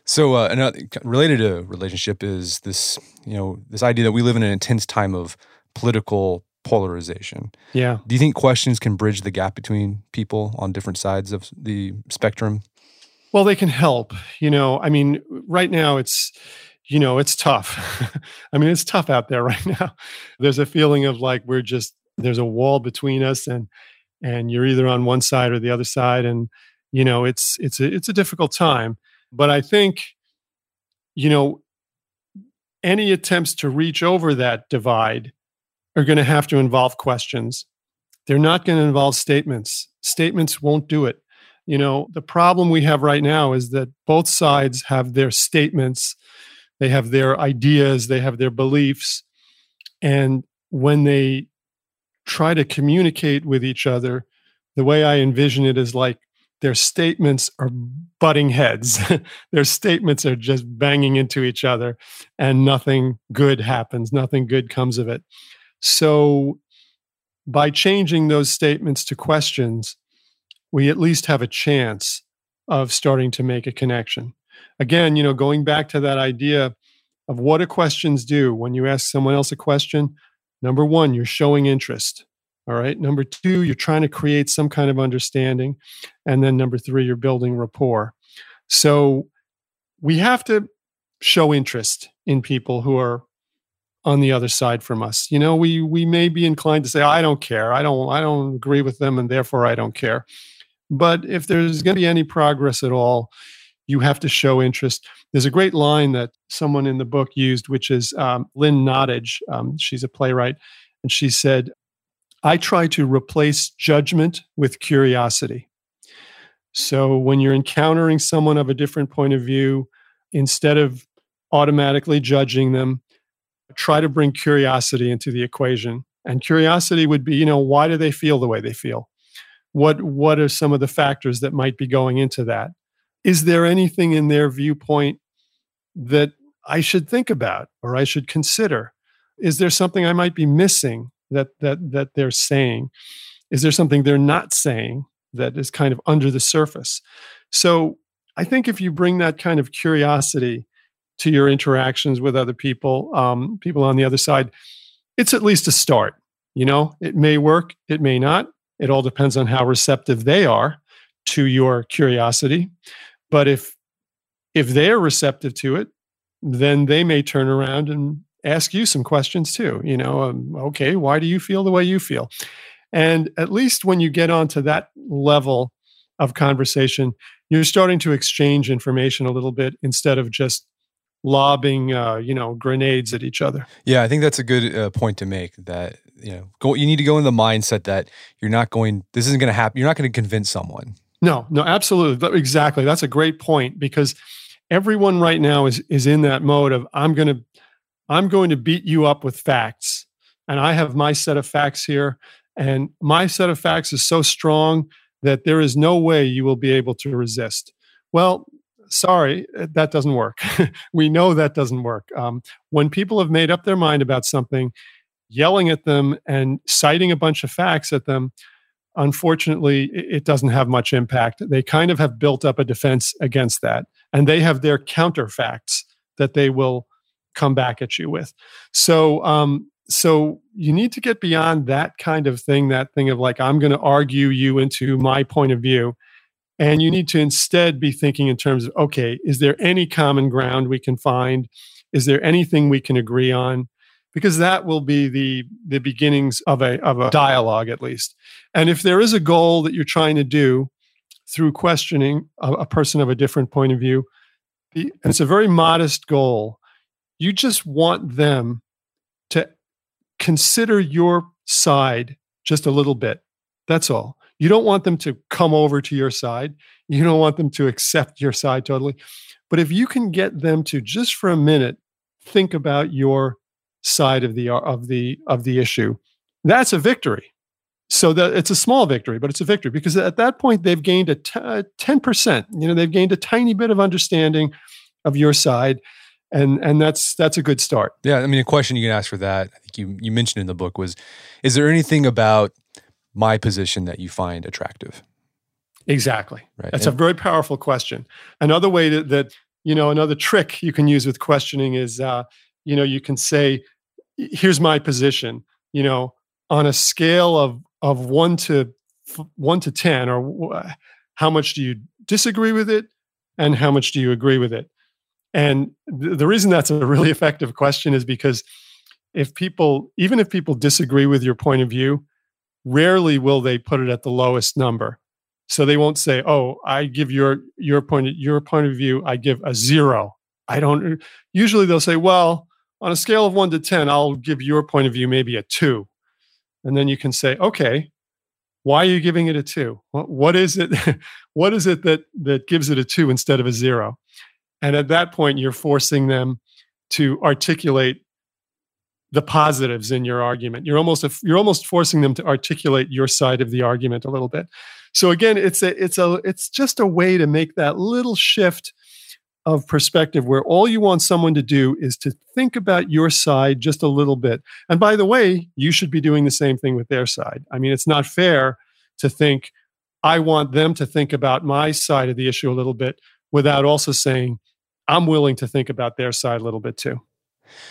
So, uh, another related to relationship is this, you know, this idea that we live in an intense time of political polarization. Yeah. Do you think questions can bridge the gap between people on different sides of the spectrum? Well, they can help. You know, I mean, right now it's, you know, it's tough. I mean, it's tough out there right now. There's a feeling of like we're just there's a wall between us, and and you're either on one side or the other side, and you know, it's it's a it's a difficult time. But I think, you know, any attempts to reach over that divide are going to have to involve questions. They're not going to involve statements. Statements won't do it. You know the problem we have right now is that both sides have their statements. They have their ideas. They have their beliefs. And when they try to communicate with each other the way i envision it is like their statements are butting heads. Their statements are just banging into each other and nothing good happens. Nothing good comes of it so by changing those statements to questions we at least have a chance of starting to make a connection. Again, you know, going back to that idea of what do questions do when you ask someone else a question? Number one, you're showing interest. All right. Number two, you're trying to create some kind of understanding. And then number three, you're building rapport. So we have to show interest in people who are on the other side from us. You know, we we may be inclined to say, I don't care. I don't I don't agree with them and therefore I don't care. But if there's going to be any progress at all, you have to show interest. There's a great line that someone in the book used, which is um, Lynn Nottage. Um, she's a playwright. And she said, I try to replace judgment with curiosity. So when you're encountering someone of a different point of view, instead of automatically judging them, try to bring curiosity into the equation. And curiosity would be, you know, why do they feel the way they feel? what what are some of the factors that might be going into that is there anything in their viewpoint that i should think about or i should consider is there something i might be missing that that that they're saying is there something they're not saying that is kind of under the surface so i think if you bring that kind of curiosity to your interactions with other people um, people on the other side it's at least a start you know it may work it may not it all depends on how receptive they are to your curiosity. But if if they're receptive to it, then they may turn around and ask you some questions too. You know, um, okay, why do you feel the way you feel? And at least when you get onto that level of conversation, you're starting to exchange information a little bit instead of just lobbing, uh, you know, grenades at each other. Yeah, I think that's a good uh, point to make. That you know, go. You need to go in the mindset that you're not going. This isn't going to happen. You're not going to convince someone. No, no, absolutely, exactly. That's a great point because everyone right now is is in that mode of I'm going to I'm going to beat you up with facts, and I have my set of facts here, and my set of facts is so strong that there is no way you will be able to resist. Well, sorry, uh, that doesn't work. we know that doesn't work. Um, when people have made up their mind about something, yelling at them and citing a bunch of facts at them, unfortunately, it doesn't have much impact. They kind of have built up a defense against that, and they have their counter facts that they will come back at you with. So, um, so you need to get beyond that kind of thing. That thing of like, I'm going to argue you into my point of view. And you need to instead be thinking in terms of, okay, is there any common ground we can find? Is there anything we can agree on? because that will be the the beginnings of a of a dialogue at least. And if there is a goal that you're trying to do through questioning a, a person of a different point of view, the, and it's a very modest goal. You just want them to consider your side just a little bit. That's all. You don't want them to come over to your side. You don't want them to accept your side totally. But if you can get them to just for a minute think about your side of the uh, of the of the issue that's a victory so that it's a small victory but it's a victory because at that point they've gained a t- uh, 10% you know they've gained a tiny bit of understanding of your side and and that's that's a good start yeah i mean a question you can ask for that i think you you mentioned in the book was is there anything about my position that you find attractive? Exactly. Right that's and, a very powerful question. Another way that, that you know another trick you can use with questioning is uh, you know you can say here's my position you know on a scale of of 1 to 1 to 10 or how much do you disagree with it and how much do you agree with it? And th- the reason that's a really effective question is because if people even if people disagree with your point of view rarely will they put it at the lowest number so they won't say oh i give your your point your point of view i give a 0 i don't usually they'll say well on a scale of one to 10, I'll give your point of view maybe a two. And then you can say, okay, why are you giving it a two? what is it? what is it that, that gives it a two instead of a zero? And at that point, you're forcing them to articulate the positives in your argument. You're almost you're almost forcing them to articulate your side of the argument a little bit. So again, it's a it's a it's just a way to make that little shift of perspective where all you want someone to do is to think about your side just a little bit. And by the way, you should be doing the same thing with their side. I mean, it's not fair to think, I want them to think about my side of the issue a little bit without also saying, I'm willing to think about their side a little bit too.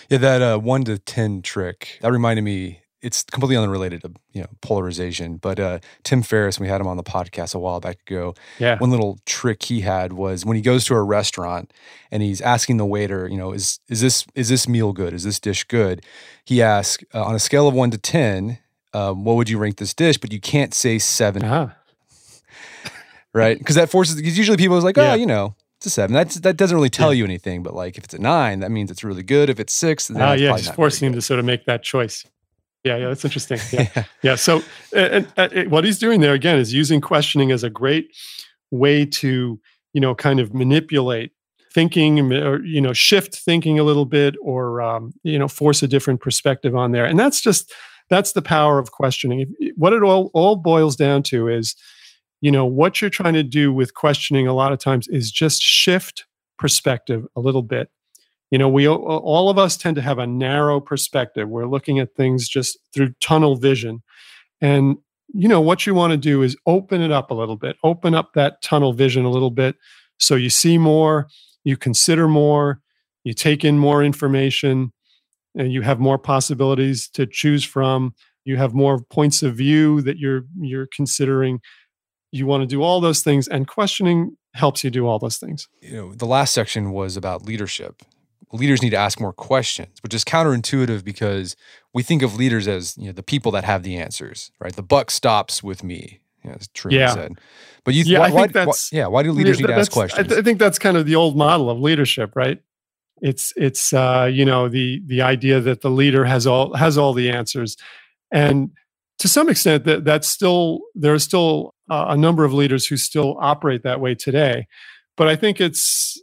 Yeah, that uh, one to 10 trick, that reminded me it's completely unrelated to you know polarization. But uh, Tim Ferriss, we had him on the podcast a while back ago. Yeah. One little trick he had was when he goes to a restaurant and he's asking the waiter, you know, is is this is this meal good? Is this dish good? He asks uh, on a scale of one to ten, um, what would you rank this dish? But you can't say 7 uh-huh. right? Because that forces because usually people is like, oh, yeah. you know, it's a seven. That's that doesn't really tell yeah. you anything. But like if it's a nine, that means it's really good. If it's six, then uh, yeah, just forcing him to sort of make that choice. Yeah, yeah, that's interesting. Yeah, yeah. So, and, and, and, what he's doing there again is using questioning as a great way to, you know, kind of manipulate thinking or you know shift thinking a little bit or um, you know force a different perspective on there and that's just that's the power of questioning what it all all boils down to is you know what you're trying to do with questioning a lot of times is just shift perspective a little bit. You know we all of us tend to have a narrow perspective. We're looking at things just through tunnel vision. And you know what you want to do is open it up a little bit open up that tunnel vision a little bit so you see more you consider more you take in more information and you have more possibilities to choose from. You have more points of view that you're you're considering you want to do all those things and questioning helps you do all those things you know the last section was about leadership leaders need to ask more questions, which is counterintuitive because we think of leaders as you know the people that have the answers, right? The buck stops with me, know, as Truman yeah. said. But you, yeah, why, I think why, that's, why, yeah. Why do leaders need to ask questions? I, I, think that's kind of the old model of leadership, right? It's it's uh, you know the the idea that the leader has all has all the answers, and to some extent that that's still there are still a number of leaders who still operate that way today. But I think it's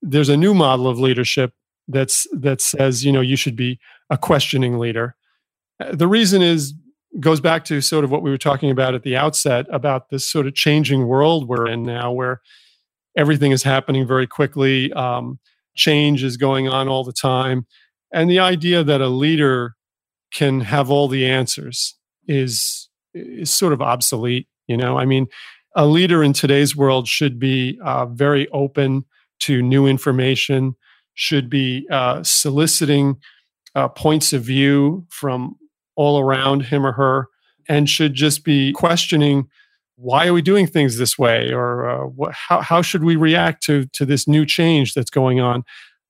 there's a new model of leadership that's that says you know you should be a questioning leader. Uh, the reason is goes back to sort of what we were talking about at the outset about this sort of changing world we're in now where everything is happening very quickly um, change is going on all the time. And the idea that a leader can have all the answers is is sort of obsolete you know? I mean a leader in today's world should be uh, very open to new information should be uh, soliciting uh, points of view from all around him or her and should just be questioning why are we doing things this way? or uh, what, how, how should we react to, to this new change that's going on?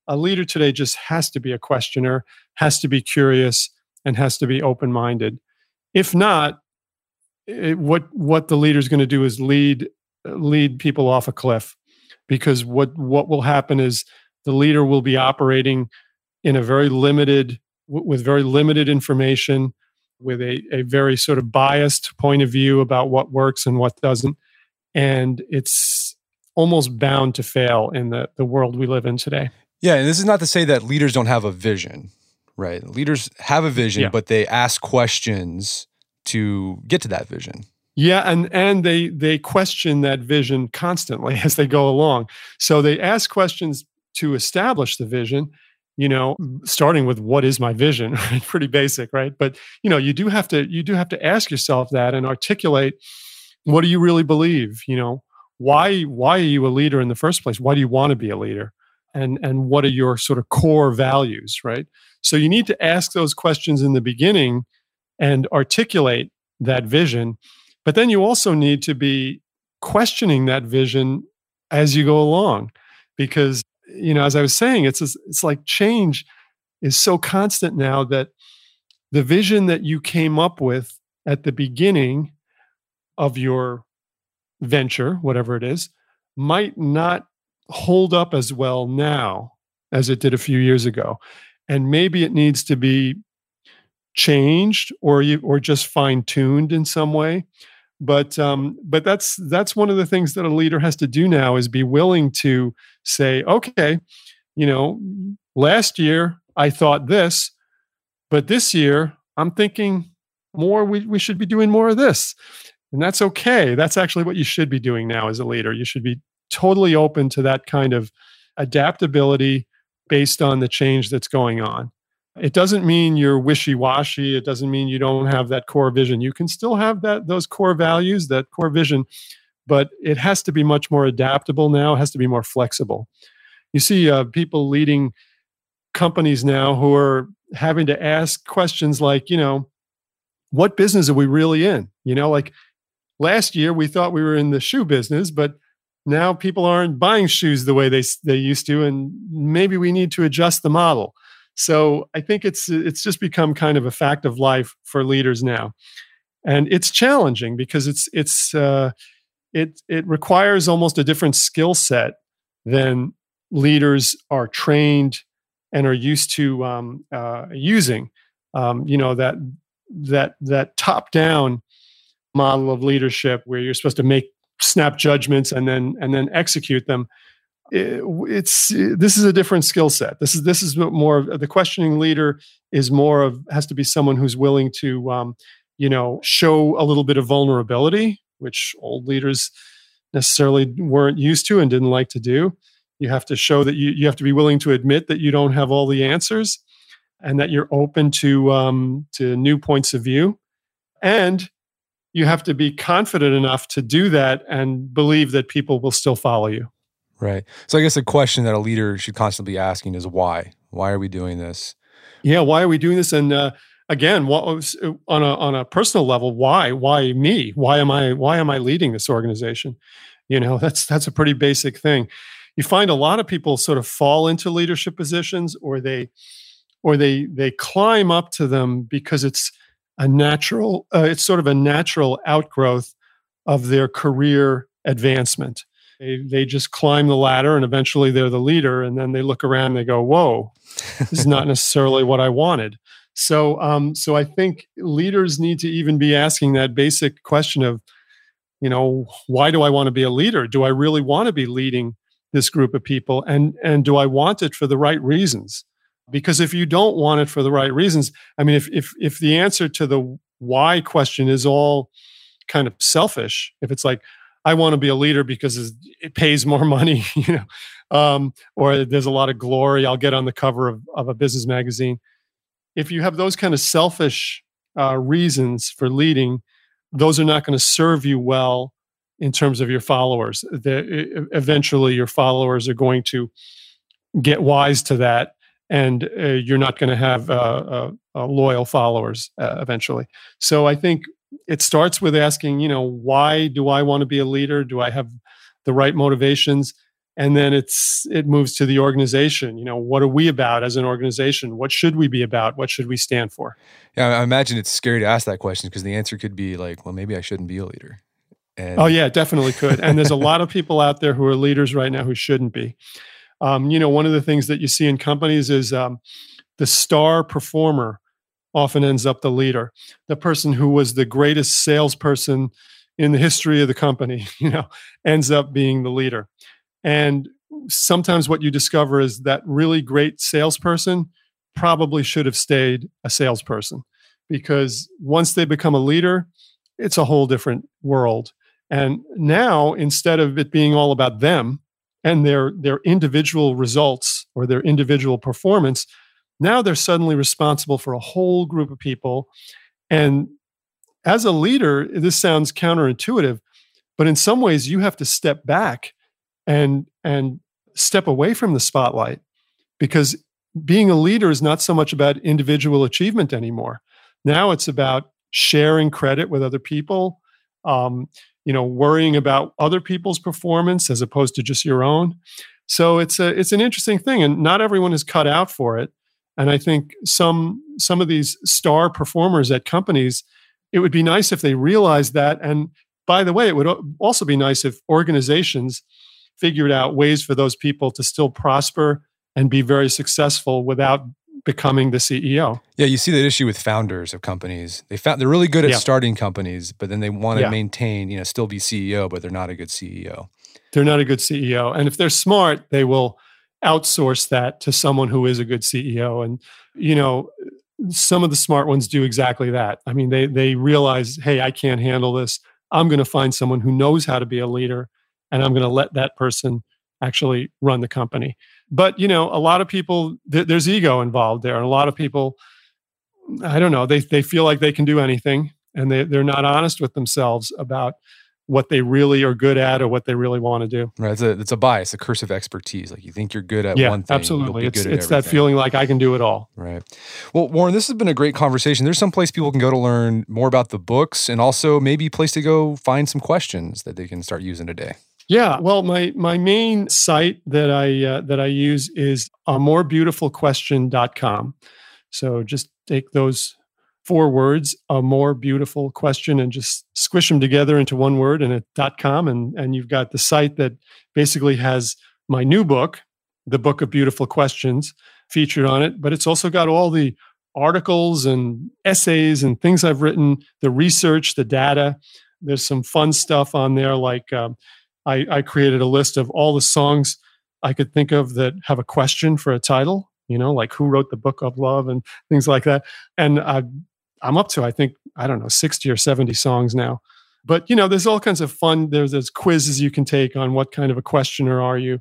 A leader today just has to be a questioner has to be curious and has to be open-minded. If not it, what what the leader is going to do is lead lead people off a cliff. Because what what will happen is the leader will be operating in a very limited with very limited information with a, a very sort of biased point of view about what works and what doesn't. And it's almost bound to fail in the, the world we live in today. Yeah and this is not to say that leaders don't have a vision right? Leaders have a vision yeah. but they ask questions to get to that vision yeah, and and they they question that vision constantly as they go along. So they ask questions to establish the vision, you know, starting with what is my vision? Pretty basic, right? But you know, you do have to you do have to ask yourself that and articulate what do you really believe, you know? Why why are you a leader in the first place? Why do you want to be a leader? And and what are your sort of core values, right? So you need to ask those questions in the beginning and articulate that vision. But then you also need to be questioning that vision as you go along because you know as i was saying it's it's like change is so constant now that the vision that you came up with at the beginning of your venture whatever it is might not hold up as well now as it did a few years ago. And maybe it needs to be changed or you or just fine tuned in some way. But um, but that's that's one of the things that a leader has to do now is be willing to say okay you know last year i thought this but this year i'm thinking more we, we should be doing more of this. And that's okay. That's actually what you should be doing now as a leader. You should be totally open to that kind of adaptability based on the change that's going on it doesn't mean you're wishy-washy. It doesn't mean you don't have that core vision. You can still have that those core values that core vision but it has to be much more adaptable now. It has to be more flexible. You see uh, people leading companies now who are having to ask questions like you know what business are we really in? You know like last year we thought we were in the shoe business but now people aren't buying shoes the way they they used to and maybe we need to adjust the model so I think it's it's just become kind of a fact of life for leaders now, and it's challenging because it's it's uh, it it requires almost a different skill set than leaders are trained and are used to um, uh, using. Um, you know that that that top down model of leadership where you're supposed to make snap judgments and then and then execute them it, it's this is a different skill set. This is this is more of the questioning leader is more of has to be someone who's willing to um, you know show a little bit of vulnerability, which old leaders necessarily weren't used to and didn't like to do. You have to show that you you have to be willing to admit that you don't have all the answers, and that you're open to um, to new points of view, and you have to be confident enough to do that and believe that people will still follow you. Right. So I guess a question that a leader should constantly be asking is why? Why are we doing this? Yeah, why are we doing this? And uh, again, what was uh, on a on a personal level? Why? Why me? Why am I? Why am I leading this organization? You know, that's that's a pretty basic thing. You find a lot of people sort of fall into leadership positions, or they or they they climb up to them because it's a natural. Uh, it's sort of a natural outgrowth of their career advancement they, they just climb the ladder and eventually they're the leader. And then they look around and they go, whoa, this is not necessarily what I wanted. So, um, so I think leaders need to even be asking that basic question of, you know, why do I want to be a leader? Do I really want to be leading this group of people? And, and do I want it for the right reasons? Because if you don't want it for the right reasons, I mean, if, if, if the answer to the why question is all kind of selfish. If it's like, I want to be a leader because it pays more money, you know, um, or there's a lot of glory. I'll get on the cover of, of a business magazine. If you have those kind of selfish uh, reasons for leading, those are not going to serve you well in terms of your followers. The, eventually, your followers are going to get wise to that, and uh, you're not going to have uh, uh, uh, loyal followers uh, eventually. So, I think it starts with asking, you know, why do I want to be a leader? Do I have the right motivations? and then it's it moves to the organization you know what are we about as an organization? What should we be about? What should we stand for? Yeah i imagine it's scary to ask that question because the answer could be like well maybe i shouldn't be a leader. And oh yeah definitely could. And there's a lot of people out there who are leaders right now who shouldn't be. Um, you know one of the things that you see in companies is um, the star performer often ends up the leader the person who was the greatest salesperson in the history of the company you know ends up being the leader and sometimes what you discover is that really great salesperson probably should have stayed a salesperson because once they become a leader, it's a whole different world. And now, instead of it being all about them and their, their individual results or their individual performance, now they're suddenly responsible for a whole group of people. And as a leader, this sounds counterintuitive, but in some ways, you have to step back and and step away from the spotlight because being a leader is not so much about individual achievement anymore. Now it's about sharing credit with other people um, you know worrying about other people's performance as opposed to just your own. So it's a it's an interesting thing and not everyone is cut out for it and i think some some of these star performers at companies it would be nice if they realized that and by the way it would also be nice if organizations figured out ways for those people to still prosper and be very successful without becoming the CEO. Yeah, you see that issue with founders of companies. They found they're really good at yeah. starting companies, but then they want to yeah. maintain, you know, still be CEO, but they're not a good CEO. They're not a good CEO. And if they're smart, they will outsource that to someone who is a good CEO. And, you know, some of the smart ones do exactly that. I mean, they they realize, hey, I can't handle this. I'm going to find someone who knows how to be a leader and I'm going to let that person actually run the company. But you know, a lot of people th- there's ego involved there, and a lot of people, I don't know, they they feel like they can do anything, and they they're not honest with themselves about what they really are good at or what they really want to do. Right. It's a, it's a bias, a curse of expertise. Like you think you're good at yeah, one thing. Absolutely. It's, it's that feeling like I can do it all. Right. Well, Warren, this has been a great conversation. There's some place people can go to learn more about the books and also maybe a place to go find some questions that they can start using today. Yeah, well, my my main site that I uh, that I use is a more beautiful morebeautifulquestion.com. So just take those four words, a more beautiful question, and just squish them together into one word and a .com, and and you've got the site that basically has my new book, the Book of Beautiful Questions, featured on it. But it's also got all the articles and essays and things I've written, the research, the data. There's some fun stuff on there like. Um, I, I created a list of all the songs I could think of that have a question for a title, you know, like who wrote the book of love and things like that. And I, I'm up to, I think, I don't know, 60 or 70 songs now. But, you know, there's all kinds of fun. There's, there's quizzes you can take on what kind of a questioner are you.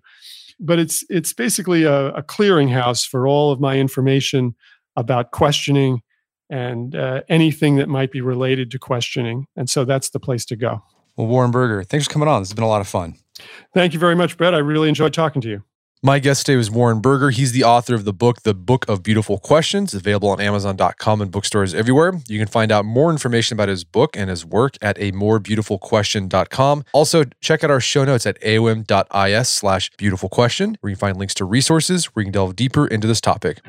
But it's it's basically a, a clearinghouse for all of my information about questioning and uh, anything that might be related to questioning. And so that's the place to go. Well, Warren Berger, thanks for coming on. This has been a lot of fun. Thank you very much, Brett. I really enjoyed talking to you. My guest today was Warren Berger. He's the author of the book, The Book of Beautiful Questions, available on Amazon.com and bookstores everywhere. You can find out more information about his book and his work at a morebeautifulquestion.com. Also, check out our show notes at aom.is slash beautiful question, where you can find links to resources where you can delve deeper into this topic.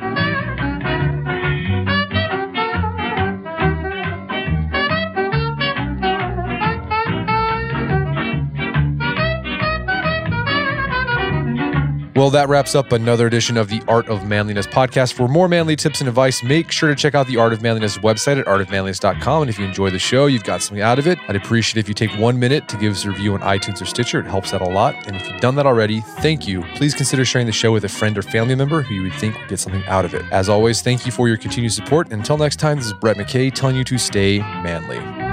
Well, that wraps up another edition of the Art of Manliness podcast. For more manly tips and advice, make sure to check out the Art of Manliness website at artofmanliness.com. And if you enjoy the show, you've got something out of it, I'd appreciate if you take one minute to give us a review on iTunes or Stitcher. It helps out a lot. And if you've done that already, thank you. Please consider sharing the show with a friend or family member who you would think would get something out of it. As always, thank you for your continued support. And until next time, this is Brett McKay telling you to stay manly.